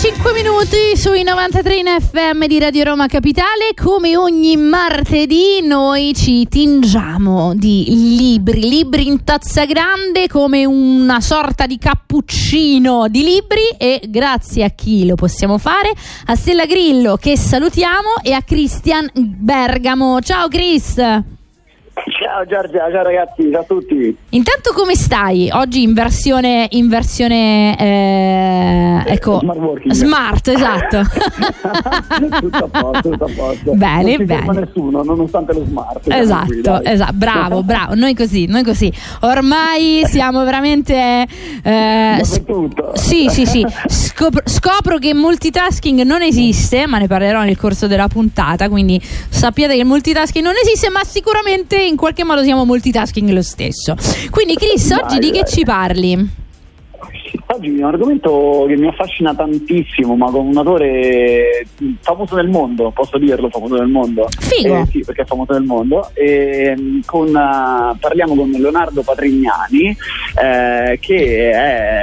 35 minuti sui 93 in FM di Radio Roma Capitale. Come ogni martedì, noi ci tingiamo di libri, libri in tazza grande, come una sorta di cappuccino di libri. E grazie a chi lo possiamo fare, a Stella Grillo che salutiamo e a Christian Bergamo. Ciao Chris! Ciao Giorgia, ciao ragazzi, ciao a tutti. Intanto come stai? Oggi in versione, in versione eh, ecco, smart, smart, esatto. tutto a posto, tutto a posto. Bene, non bene. nessuno, nonostante lo smart. Esatto, esatto, bravo, bravo. Noi così, noi così. Ormai siamo veramente... Eh, tutto. Sì, sì, sì. Scopro, scopro che multitasking non esiste, ma ne parlerò nel corso della puntata, quindi sappiate che il multitasking non esiste, ma sicuramente in qualche modo siamo multitasking lo stesso. Quindi Chris, oggi di che ci parli? Oggi è un argomento che mi affascina tantissimo, ma con un autore famoso nel mondo, posso dirlo, famoso nel mondo? Figo! Eh, sì, perché è famoso nel mondo. E, con, uh, parliamo con Leonardo Patrignani, eh, che è,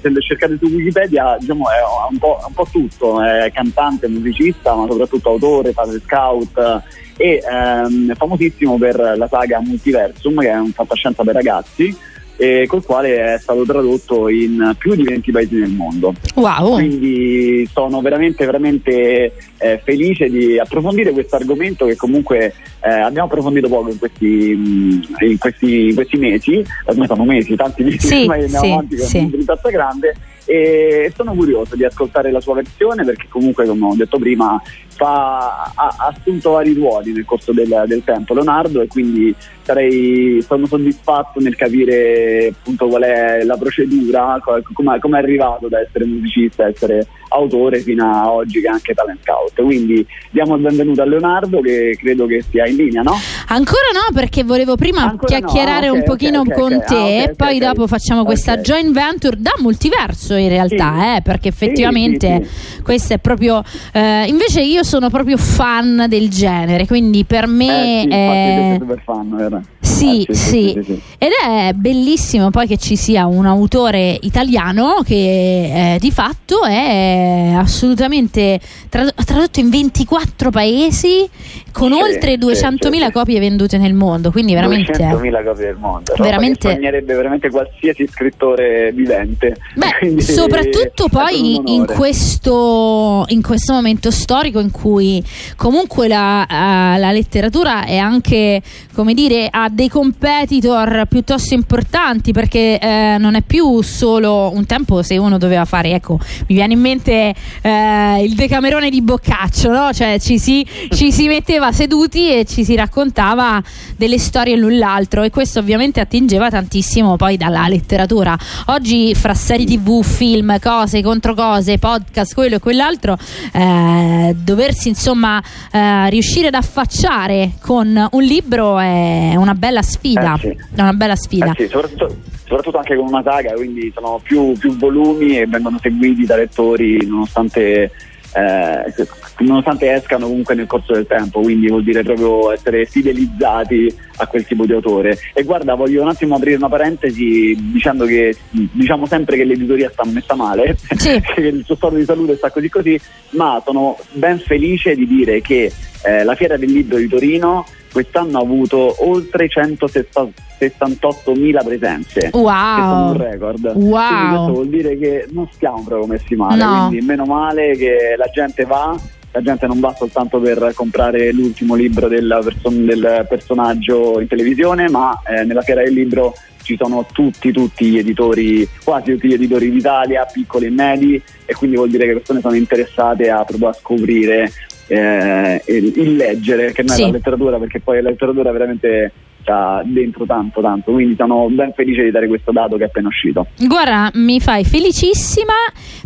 se lo cercate su Wikipedia, diciamo, è un po', un po' tutto, è cantante, musicista, ma soprattutto autore, padre scout e ehm, famosissimo per la saga Multiversum, che è un fantascienza per ragazzi, eh, col quale è stato tradotto in più di 20 paesi nel mondo. Wow. Quindi sono veramente, veramente eh, felice di approfondire questo argomento che comunque eh, abbiamo approfondito poco in questi, in questi, in questi mesi, ormai sono mesi, tanti mesi, sì, ormai andiamo sì, avanti con sì. un tazza grande e sono curioso di ascoltare la sua versione perché comunque come ho detto prima fa, ha, ha assunto vari ruoli nel corso del, del, tempo Leonardo e quindi sarei, sono soddisfatto nel capire appunto qual è la procedura, come è arrivato da essere musicista, a essere autore fino a oggi che è anche talent scout. Quindi diamo il benvenuto a Leonardo che credo che sia in linea, no? Ancora no, perché volevo prima Ancora chiacchierare no. okay, un pochino okay, con okay, te ah, e poi dopo facciamo questa joint venture da multiverso in realtà, sì. eh, perché effettivamente sì, sì, questo è proprio eh, invece io sono proprio fan del genere, quindi per me eh, è super fan, vero? Sì, eh, sì, sì, sì, ed è bellissimo poi che ci sia un autore italiano che eh, di fatto è assolutamente trad- tradotto in 24 paesi con sì, oltre 200.000 sì, copie vendute nel mondo, quindi veramente 200.000 copie del mondo. Veramente sognerebbe veramente qualsiasi scrittore vivente. Beh, quindi soprattutto poi in questo, in questo momento storico in cui comunque la, uh, la letteratura è anche come dire ha dei competitor piuttosto importanti perché eh, non è più solo un tempo se uno doveva fare ecco mi viene in mente eh, il decamerone di Boccaccio no? cioè ci si, ci si, metteva seduti e ci si raccontava delle storie l'un l'altro e questo ovviamente attingeva tantissimo poi dalla letteratura oggi fra serie tv film cose contro cose podcast quello e quell'altro eh, doversi insomma eh, riuscire ad affacciare con un libro è una bella sfida. Eh sì. È una bella sfida. Eh sì, soprattutto, soprattutto, anche con una saga, quindi sono più, più volumi e vengono seguiti da lettori nonostante, eh, nonostante escano comunque nel corso del tempo, quindi vuol dire proprio essere fidelizzati a quel tipo di autore. E guarda, voglio un attimo aprire una parentesi dicendo che diciamo sempre che l'editoria sta messa male, sì. che il suo stato di salute sta così così, ma sono ben felice di dire che eh, la Fiera del Libro di Torino quest'anno ha avuto oltre 168.000 presenze, wow. che sono un record. Wow. Quindi questo vuol dire che non stiamo proprio messi male, no. quindi meno male che la gente va, la gente non va soltanto per comprare l'ultimo libro del, person- del personaggio in televisione, ma eh, nella Fiera del Libro ci sono tutti, tutti gli editori, quasi tutti gli editori d'Italia, piccoli e medi, e quindi vuol dire che le persone sono interessate a, proprio a scoprire eh, il, il, leggere, che non sì. è la letteratura, perché poi la letteratura veramente sta dentro tanto tanto, quindi sono ben felice di dare questo dato che è appena uscito. Guarda, mi fai felicissima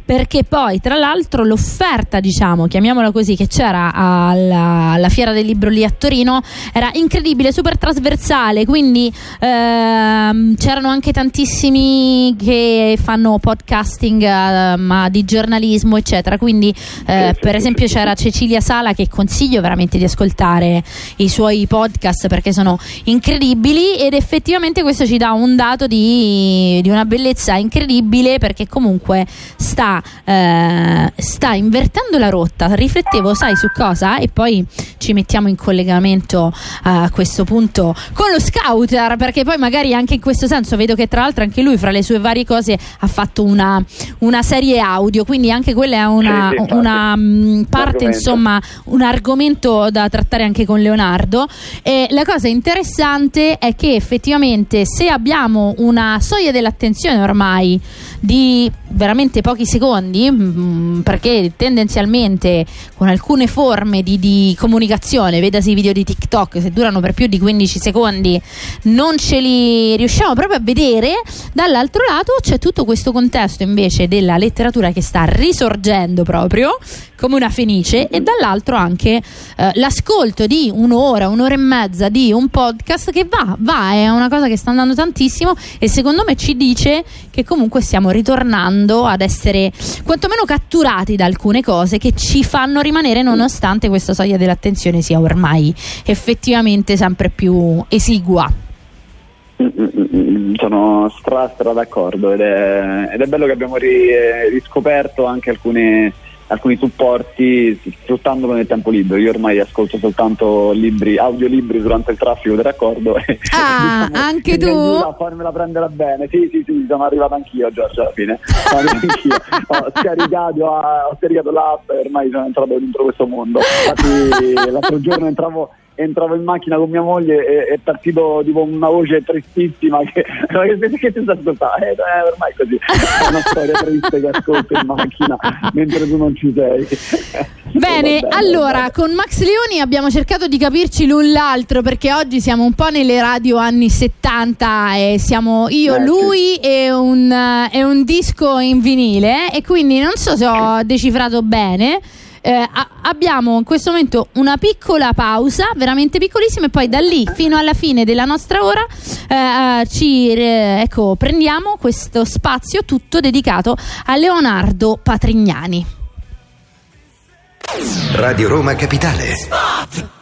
perché poi tra l'altro l'offerta, diciamo, chiamiamola così, che c'era alla, alla Fiera del Libro lì a Torino era incredibile, super trasversale, quindi ehm, c'erano anche tantissimi che fanno podcasting eh, ma di giornalismo eccetera, quindi eh, per esempio c'era Cecilia Sala che consiglio veramente di ascoltare i suoi podcast perché sono incredibili incredibili ed effettivamente questo ci dà un dato di, di una bellezza incredibile perché comunque sta, eh, sta invertendo la rotta. Riflettevo, sai su cosa? E poi ci mettiamo in collegamento a questo punto con lo scouter perché poi magari anche in questo senso vedo che tra l'altro anche lui fra le sue varie cose ha fatto una, una serie audio, quindi anche quella è una, sì, sì, una mm, parte, insomma, un argomento da trattare anche con Leonardo. E la cosa interessante è che effettivamente se abbiamo una soglia dell'attenzione ormai di veramente pochi secondi, mh, mm, perché tendenzialmente con alcune forme di, di comunicazione, vedasi i video di TikTok, se durano per più di 15 secondi, non ce li riusciamo proprio a vedere. Dall'altro lato c'è tutto questo contesto invece della letteratura che sta risorgendo proprio come una fenice e dall'altro anche eh, l'ascolto di un'ora, un'ora e mezza di un podcast che va, va, è una cosa che sta andando tantissimo e secondo me ci dice che comunque stiamo ritornando ad essere quantomeno catturati da alcune cose che ci fanno rimanere nonostante questa soglia dell'attenzione sia ormai effettivamente sempre più esigua. Mm, mm, mm, sono stra, stra d'accordo ed è, ed è bello che abbiamo ri, riscoperto anche alcune alcuni supporti sfruttandolo nel tempo libero. Io ormai ascolto soltanto libri, audiolibri durante il traffico del raccordo. E, ah, diciamo, anche tu? A farmela prendere bene. Sì, sì, sì, sono arrivato anch'io, Giorgio, alla fine. anch'io. ho, scaricato, ho scaricato l'app e ormai sono entrato dentro questo mondo. Infatti l'altro giorno entravo entravo in macchina con mia moglie e è partito tipo una voce tristissima che, che ti sta ascoltando eh, ormai così. È una storia triste che ascolto in macchina mentre tu non ci sei. Bene, bene allora con Max Leoni abbiamo cercato di capirci l'un l'altro perché oggi siamo un po' nelle radio anni 70 e siamo io, Beh, lui sì. e, un, e un disco in vinile e quindi non so se ho decifrato bene eh, a- abbiamo in questo momento una piccola pausa, veramente piccolissima, e poi da lì fino alla fine della nostra ora eh, eh ci ecco, prendiamo questo spazio tutto dedicato a Leonardo Patrignani. Radio Roma Capitale. Spot.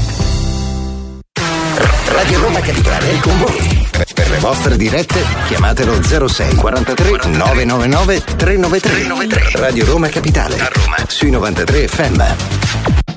Radio Roma Capitale è con voi. Per le vostre dirette chiamatelo 06 43 999 393. Radio Roma Capitale. A Roma. Sui 93 FM.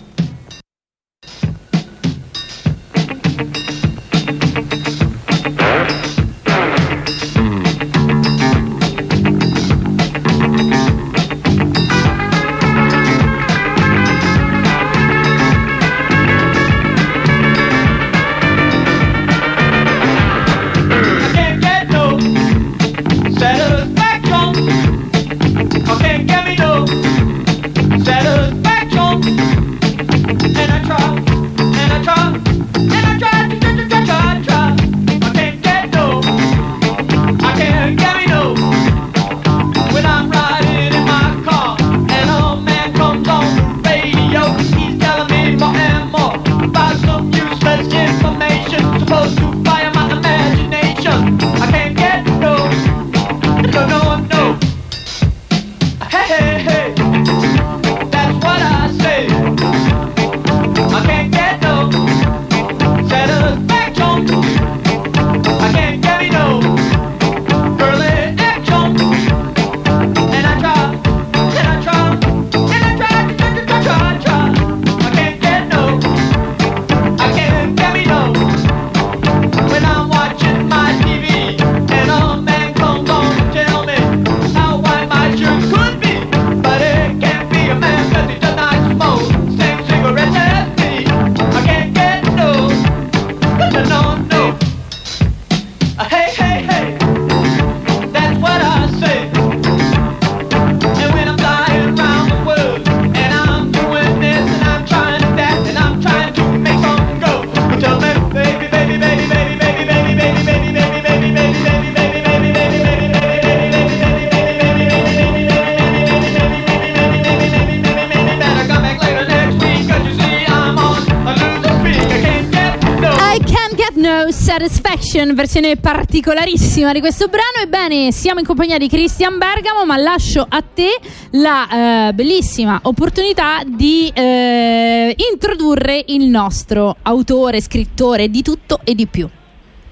Satisfaction, versione particolarissima di questo brano. Ebbene, siamo in compagnia di Christian Bergamo, ma lascio a te la eh, bellissima opportunità di eh, introdurre il nostro autore, scrittore di tutto e di più.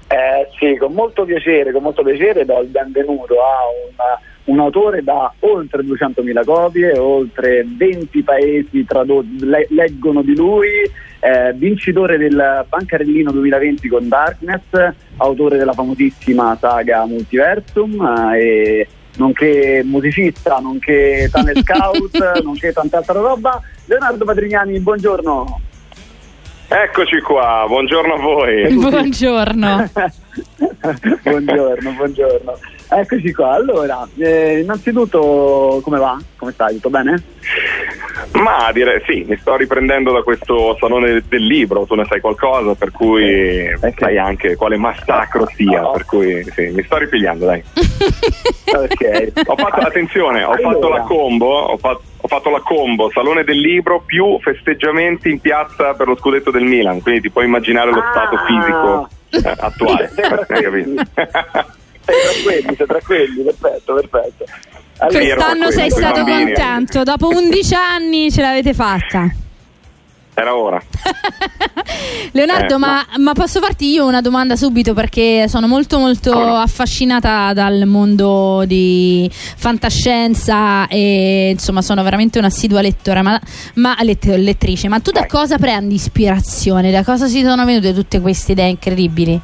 Eh, sì, con molto piacere, con molto piacere do il benvenuto a una un autore da oltre 200.000 copie, oltre 20 paesi tradot- le- leggono di lui, eh, vincitore del Bancarellino 2020 con Darkness, autore della famosissima saga Multiversum eh, e nonché musicista, nonché talent scout, nonché tanta altra roba. Leonardo Patrignani, buongiorno. Eccoci qua, buongiorno a voi. Buongiorno. buongiorno, buongiorno. Eccoci qua. Allora, eh, innanzitutto come va? Come stai? Tutto bene? Ma direi sì, mi sto riprendendo da questo salone del libro, tu ne sai qualcosa, per cui okay. sai anche quale massacro sia, no. per cui sì, mi sto ripigliando, dai. ok. Ho fatto, attenzione, ho allora. fatto la combo, ho fatto, ho fatto la combo, salone del libro più festeggiamenti in piazza per lo scudetto del Milan, quindi ti puoi immaginare lo ah. stato fisico eh, attuale. Hai capito? Sei tra quelli, sei tra quelli, perfetto, perfetto. Allora, Quest'anno sei stato contento, dopo 11 anni ce l'avete fatta. Era ora. Leonardo, eh, ma, ma... ma, posso farti io una domanda subito perché sono molto molto oh. affascinata dal mondo di fantascienza e insomma sono veramente un'assidua lettora, ma, ma let, lettrice. Ma tu da Vai. cosa prendi ispirazione? Da cosa si sono venute tutte queste idee incredibili?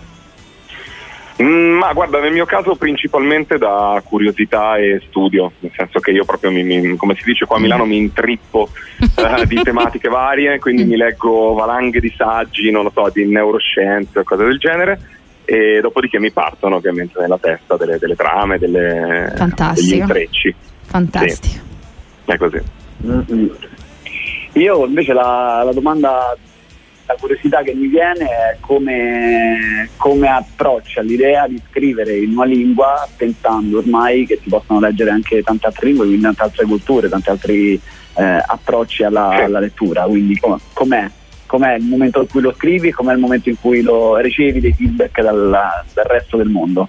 Mm, ma guarda, nel mio caso principalmente da curiosità e studio, nel senso che io proprio, mi, mi, come si dice qua a Milano, mi intrippo uh, di tematiche varie, quindi mi leggo valanghe di saggi, non lo so, di neuroscienze o cose del genere e dopodiché mi partono ovviamente nella testa delle, delle trame, delle, degli intrecci. Fantastico. Sì, è così. Mm-hmm. Io invece la, la domanda la curiosità che mi viene è come, come approccia l'idea di scrivere in una lingua pensando ormai che si possono leggere anche tante altre lingue, quindi tante altre culture, tanti altri eh, approcci alla, alla, lettura. Quindi com- com'è? com'è il momento in cui lo scrivi, com'è il momento in cui lo ricevi dei feedback dal, dal resto del mondo?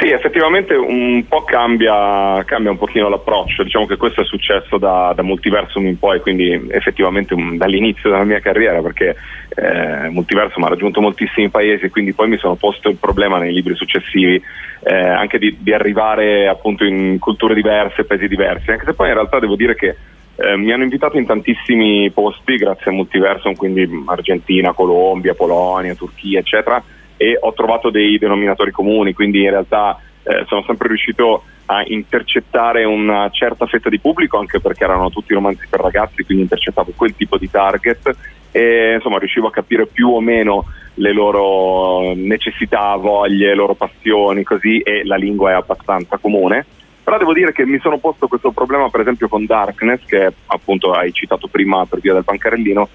Sì, effettivamente un po' cambia, cambia un pochino l'approccio, diciamo che questo è successo da, da Multiversum in poi, quindi effettivamente un, dall'inizio della mia carriera, perché eh, Multiversum ha raggiunto moltissimi paesi quindi poi mi sono posto il problema nei libri successivi eh, anche di, di, arrivare appunto in culture diverse, paesi diversi, anche se poi in realtà devo dire che eh, mi hanno invitato in tantissimi posti grazie a Multiversum, quindi Argentina, Colombia, Polonia, Turchia, eccetera e ho trovato dei denominatori comuni, quindi in realtà eh, sono sempre riuscito a intercettare una certa fetta di pubblico, anche perché erano tutti romanzi per ragazzi, quindi intercettavo quel tipo di target e insomma riuscivo a capire più o meno le loro necessità, voglie, le loro passioni, così e la lingua è abbastanza comune. Però devo dire che mi sono posto questo problema per esempio con Darkness, che appunto hai citato prima per via del bancarellino,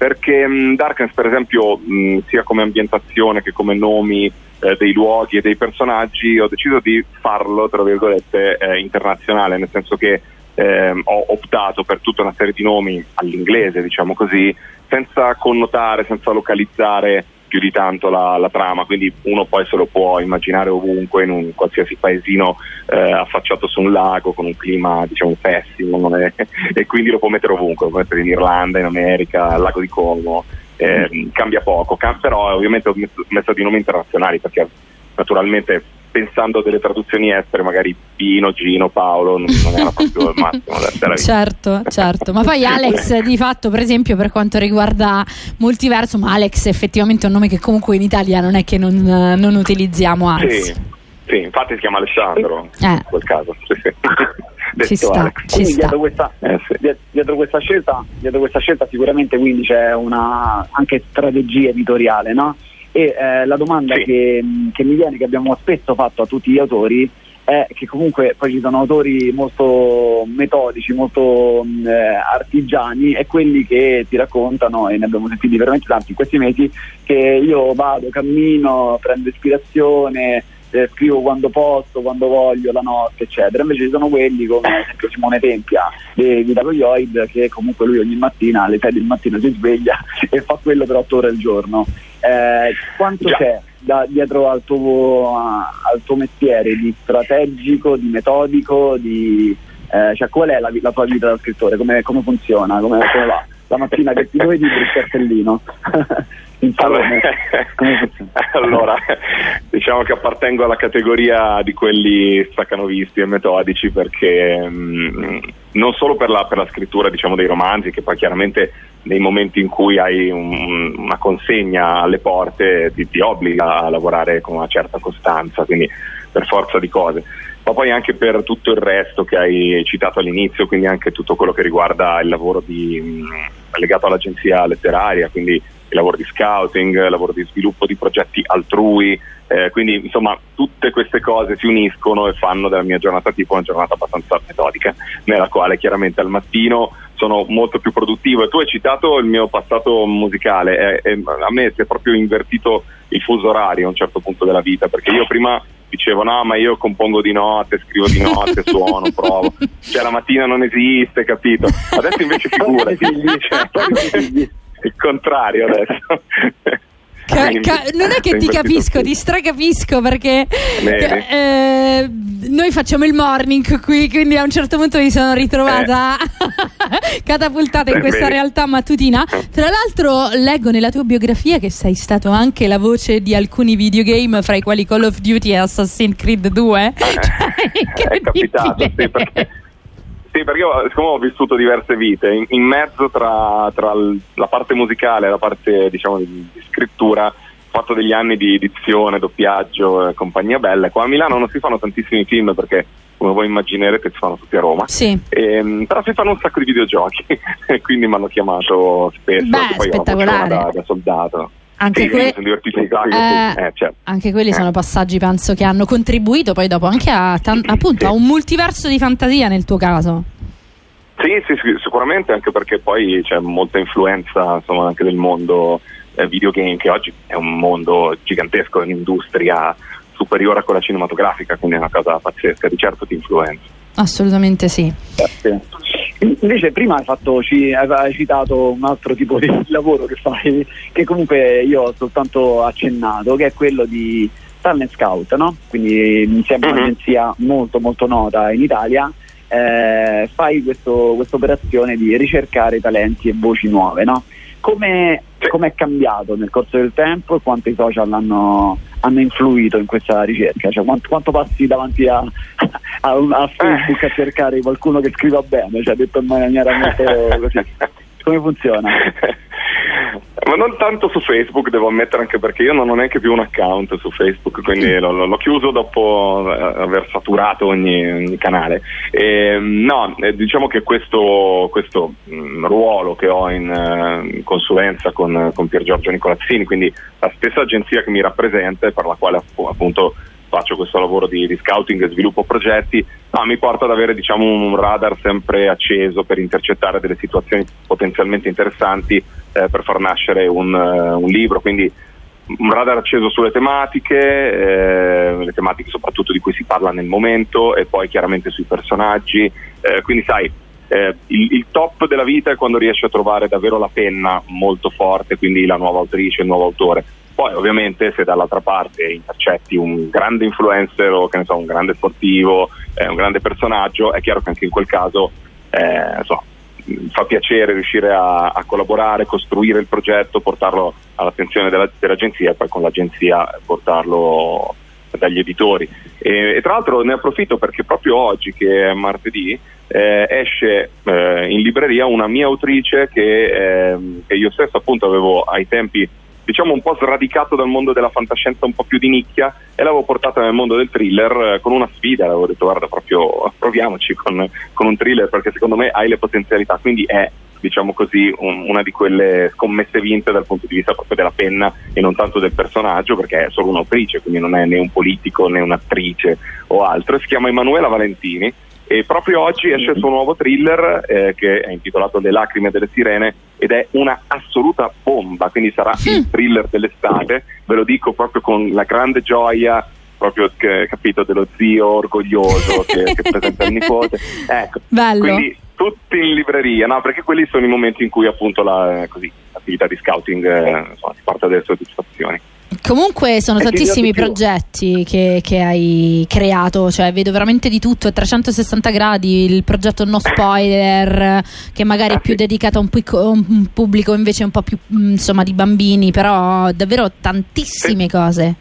perché mh, Darkness per esempio mh, sia come ambientazione che come nomi eh, dei luoghi e dei personaggi ho deciso di farlo tra virgolette eh, internazionale nel senso che eh, ho optato per tutta una serie di nomi all'inglese diciamo così senza connotare, senza localizzare più di tanto la, la, trama, quindi uno poi se lo può immaginare ovunque in un qualsiasi paesino eh, affacciato su un lago con un clima diciamo pessimo è, e quindi lo può mettere ovunque, lo può mettere in Irlanda, in America, al lago di Como, eh, cambia poco, però ovviamente ho messo, messo di nomi internazionali perché naturalmente pensando a delle traduzioni estere, magari Pino, Gino, Paolo, non, non era proprio il massimo da Certo, certo. Ma poi Alex, di fatto, per esempio, per quanto riguarda Multiverso, ma Alex è effettivamente un nome che comunque in Italia non è che non, non utilizziamo, anzi. Sì, sì, infatti si chiama Alessandro, eh. in quel caso. Sì, sì. ci sta, ci sta. Dietro, questa, eh, sì. dietro, questa scelta, dietro questa scelta sicuramente quindi c'è una anche strategia editoriale, no? E eh, la domanda sì. che, che, mi viene, che abbiamo spesso fatto a tutti gli autori, è che comunque poi ci sono autori molto metodici, molto eh, artigiani e quelli che ti raccontano, e ne abbiamo sentiti veramente tanti in questi mesi, che io vado, cammino, prendo ispirazione, eh, scrivo quando posso, quando voglio, la notte, eccetera. Invece ci sono quelli come ad esempio Simone Tempia di Vitaco Ioid, che comunque lui ogni mattina alle 6 del mattino si sveglia e fa quello per 8 ore al giorno. Eh, quanto Già. c'è da, dietro al tuo, al tuo, mestiere di strategico, di metodico, di, eh, cioè qual è la, la, tua vita da scrittore? Come, come funziona? Come, come va? La mattina che ti vedi il cartellino? allora, diciamo che appartengo alla categoria di quelli staccanovisti e metodici perché mh, mm, non solo per la, per la scrittura diciamo, dei romanzi, che poi chiaramente nei momenti in cui hai un, una consegna alle porte ti, ti, obbliga a lavorare con una certa costanza, quindi per forza di cose. Ma poi anche per tutto il resto che hai citato all'inizio, quindi anche tutto quello che riguarda il lavoro di, mm, legato all'agenzia letteraria, quindi il lavoro di scouting, il lavoro di sviluppo di progetti altrui, eh, quindi insomma tutte queste cose si uniscono e fanno della mia giornata tipo una giornata abbastanza metodica, nella quale chiaramente al mattino sono molto più produttivo. E tu hai citato il mio passato musicale e, e a me si è proprio invertito il fuso orario a un certo punto della vita perché io prima dicevo no ma io compongo di notte, scrivo di notte, suono, provo. Cioè la mattina non esiste capito? Adesso invece figurati. Cioè, il contrario adesso. Ca- ca- non è che ti capisco, ti stracapisco perché eh, noi facciamo il morning qui, quindi a un certo punto mi sono ritrovata eh. catapultata in questa realtà mattutina. Tra l'altro leggo nella tua biografia che sei stato anche la voce di alcuni videogame, fra i quali Call of Duty e Assassin's Creed 2. Eh, cioè, è capitato, sì, perché sì, perché io, siccome ho vissuto diverse vite, in, in mezzo tra, tra, la parte musicale e la parte diciamo, di, di, scrittura, ho fatto degli anni di edizione, doppiaggio e compagnia bella. Qua a Milano non si fanno tantissimi film perché, come voi immaginerete, si fanno tutti a Roma. Sì. E, ehm, però si fanno un sacco di videogiochi e quindi mi hanno chiamato spesso. Beh, poi spettacolare. Da, da soldato. Anche, sì, que- eh, eh, certo. anche, quelli eh. sono passaggi penso che hanno contribuito poi dopo anche a, tan- appunto, a un multiverso di fantasia nel tuo caso sì, sì, sicuramente anche perché poi c'è molta influenza insomma, anche del mondo eh, videogame che oggi è un mondo gigantesco, un'industria superiore a quella cinematografica, quindi è una cosa pazzesca, di certo ti influenza. Assolutamente sì. Grazie. Invece prima hai, fatto, hai, citato un altro tipo di lavoro che fai, che comunque io ho soltanto accennato, che è quello di Talent Scout, no? quindi insieme a uh-huh. un'agenzia molto molto nota in Italia, eh, fai questa operazione di ricercare talenti e voci nuove. No? Come è cambiato nel corso del tempo e quanto i social hanno, hanno influito in questa ricerca? Cioè, quanto, quanto, passi davanti a, a, a Facebook a cercare qualcuno che scriva bene? Cioè, detto in maniera molto così. Come funziona? Ma non tanto su Facebook, devo ammettere, anche perché io non ho neanche più un account su Facebook, quindi l'ho, l'ho chiuso dopo eh, aver saturato ogni, ogni canale. E, no, eh, diciamo che questo, questo mm, ruolo che ho in, in consulenza con, con Pier Giorgio Nicolazzini, quindi la stessa agenzia che mi rappresenta e per la quale appunto faccio questo lavoro di, di scouting e sviluppo progetti, ma mi porta ad avere diciamo, un radar sempre acceso per intercettare delle situazioni potenzialmente interessanti eh, per far nascere un, uh, un, libro. Quindi un radar acceso sulle tematiche, eh, le tematiche soprattutto di cui si parla nel momento e poi chiaramente sui personaggi. Eh, quindi sai, eh, il, il, top della vita è quando riesci a trovare davvero la penna molto forte, quindi la nuova autrice, il nuovo autore. Poi ovviamente se dall'altra parte intercetti un grande influencer o so, un grande sportivo, eh, un grande personaggio, è chiaro che anche in quel caso eh, so, fa piacere riuscire a, a, collaborare, costruire il progetto, portarlo all'attenzione della, dell'agenzia e poi con l'agenzia portarlo dagli editori. E, e, tra l'altro ne approfitto perché proprio oggi, che è martedì, eh, esce eh, in libreria una mia autrice che, eh, che io stesso appunto avevo ai tempi diciamo un po' sradicato dal mondo della fantascienza un po' più di nicchia e l'avevo portata nel mondo del thriller eh, con una sfida, l'avevo detto guarda proprio proviamoci con, con, un thriller perché secondo me hai le potenzialità, quindi è diciamo così un, una di quelle scommesse vinte dal punto di vista proprio della penna e non tanto del personaggio perché è solo un'autrice, quindi non è né un politico né un'attrice o altro, si chiama Emanuela Valentini e proprio oggi esce il suo nuovo thriller eh, che è intitolato Le lacrime delle sirene ed è una assoluta bomba, quindi sarà il thriller dell'estate, ve lo dico proprio con la grande gioia proprio che, capito dello zio orgoglioso che, che presenta il nipote. Ecco, Bello. quindi tutti in libreria, no? Perché quelli sono i momenti in cui appunto la, così, attività di scouting eh, insomma, si porta delle soddisfazioni. Comunque sono tantissimi progetti che, che, hai creato, cioè vedo veramente di tutto, a 360 gradi, il progetto No Spoiler che magari è più dedicato a un, pic- un pubblico invece un po' più insomma di bambini, però davvero tantissime sì. cose.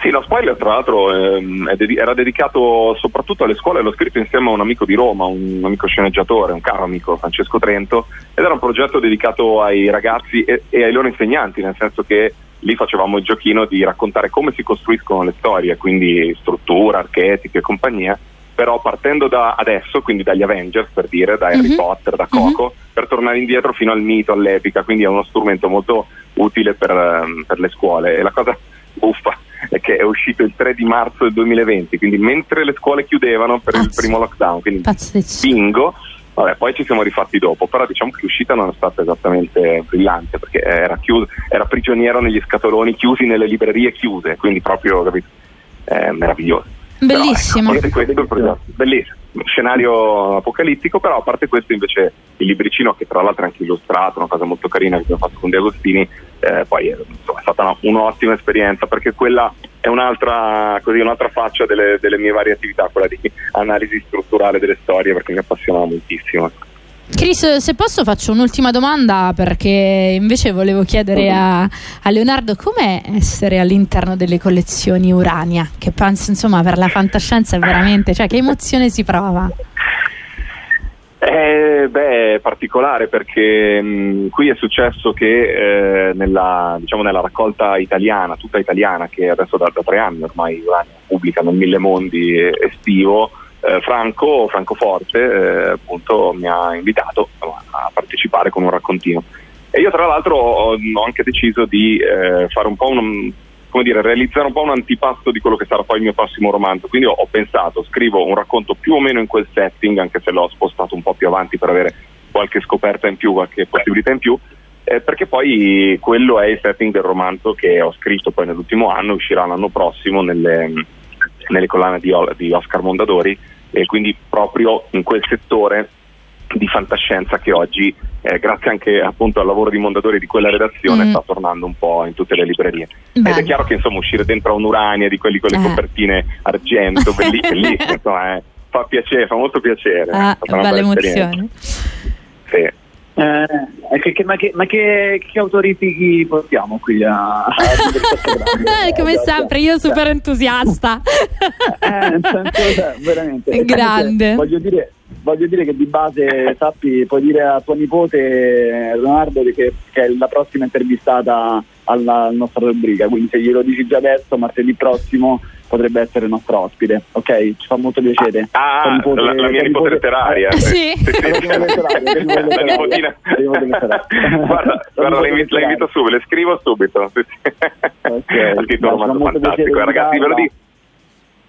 Sì, lo spoiler tra l'altro ehm, ded- era dedicato soprattutto alle scuole, l'ho scritto insieme a un amico di Roma, un amico sceneggiatore, un caro amico, Francesco Trento, ed era un progetto dedicato ai ragazzi e, e ai loro insegnanti, nel senso che lì facevamo il giochino di raccontare come si costruiscono le storie, quindi struttura, archetipi e compagnia, però partendo da adesso, quindi dagli Avengers per dire, da Harry mm-hmm. Potter, da Coco, mm-hmm. per tornare indietro fino al mito, all'epica, quindi è uno strumento molto utile per, um, per le scuole. E la cosa buffa è che è uscito il 3 di marzo del 2020, quindi mentre le scuole chiudevano per Pazzo. il primo lockdown, quindi Pazzesco. bingo. Vabbè, poi ci siamo rifatti dopo, però diciamo che l'uscita non è stata esattamente brillante perché era, chiuso, era prigioniero negli scatoloni chiusi nelle librerie chiuse, quindi proprio capito, eh, meraviglioso. Bellissimo. Però, ecco, bellissimo scenario apocalittico, però a parte questo invece il libricino che tra l'altro è anche illustrato, una cosa molto carina che abbiamo fatto con De Agostini, eh, poi insomma, è stata una, un'ottima esperienza perché quella è un'altra, così, un'altra faccia delle, delle mie varie attività, quella di analisi strutturale delle storie perché mi appassiona moltissimo. Chris, se posso faccio un'ultima domanda perché invece volevo chiedere a, a Leonardo com'è essere all'interno delle collezioni Urania, che penso insomma per la fantascienza è veramente, cioè che emozione si prova? Eh, beh, è particolare perché mh, qui è successo che eh, nella, diciamo, nella, raccolta italiana, tutta italiana, che adesso da, da tre anni ormai Urania pubblica nel Mille Mondi estivo, eh, Franco, Francoforte eh, appunto mi ha invitato a partecipare con un raccontino. E io tra l'altro ho, ho anche deciso di eh, fare un po' un, come dire, realizzare un po' un antipasto di quello che sarà poi il mio prossimo romanzo. Quindi ho, ho pensato, scrivo un racconto più o meno in quel setting, anche se l'ho spostato un po' più avanti per avere qualche scoperta in più, qualche possibilità in più. Eh, perché poi quello è il setting del romanzo che ho scritto poi nell'ultimo anno, uscirà l'anno prossimo nelle, nelle collane di, di Oscar Mondadori e quindi proprio in quel settore di fantascienza che oggi, eh, grazie anche appunto al lavoro di Mondadori di quella redazione, mm. sta tornando un po' in tutte le librerie. Beh. Ed è chiaro che insomma uscire dentro a un'Urania di quelli con le eh. copertine argento, bellissimo, insomma, eh, fa piacere, fa molto piacere. Ah, bella emozione. Sì. Eh, che, che, ma, che, ma che, autorifichi portiamo qui a, a come sempre io super entusiasta. Eh, senso, veramente. Grande. Voglio dire voglio dire che di base sappi, puoi dire a tua nipote Leonardo che, che è la prossima intervistata alla, alla nostra rubrica, quindi se glielo dici già adesso, martedì prossimo potrebbe essere nostra ospite, ok? Ci fa molto piacere. Ah, nipote, la, la, mia nipote letteraria. Eh, sì. sì, sì. La nipotina. guarda, guarda la, invito, subito, le scrivo subito. Okay. Il titolo fantastico, ragazzi, ve lo dico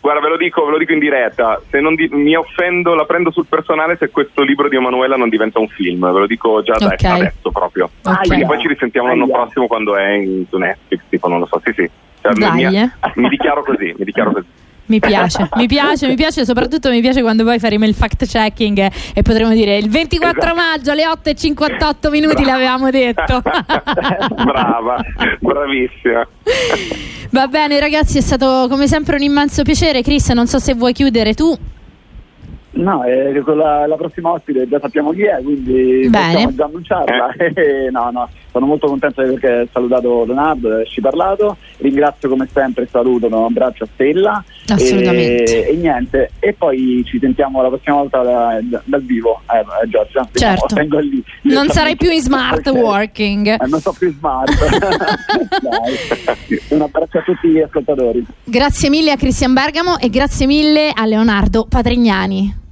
Guarda, ve lo dico, ve lo dico in diretta, se non di- mi offendo, la prendo sul personale se questo libro di Emanuela non diventa un film, ve lo dico già okay. adesso, proprio. Okay. Quindi poi ci risentiamo l'anno prossimo quando è in, su Netflix, tipo, non lo so, sì sì. Cioè, Dai, mi, eh. mi dichiaro così, mi dichiaro così. Mi piace, mi piace, mi piace, soprattutto mi piace quando poi faremo il fact checking e, e potremo dire il 24 esatto. maggio alle 8 e 58 minuti Brava. l'avevamo detto. Brava, bravissima. Va bene ragazzi, è stato come sempre un immenso piacere. Chris, non so se vuoi chiudere tu. No, eh, la, la, prossima ospite già sappiamo chi è, quindi Bene. possiamo già annunciarla. Eh. no, no, sono molto contento di aver salutato Leonardo, di averci parlato. Ringrazio come sempre, saluto, un abbraccio a Stella. Assolutamente. E, e niente, e poi ci sentiamo la prossima volta da, da, dal vivo, eh, eh Giorgia. Certo. Lì, non sarai più in smart working. Eh, non so più smart. un abbraccio a tutti gli ascoltatori. Grazie mille a Cristian Bergamo e grazie mille a Leonardo Patrignani.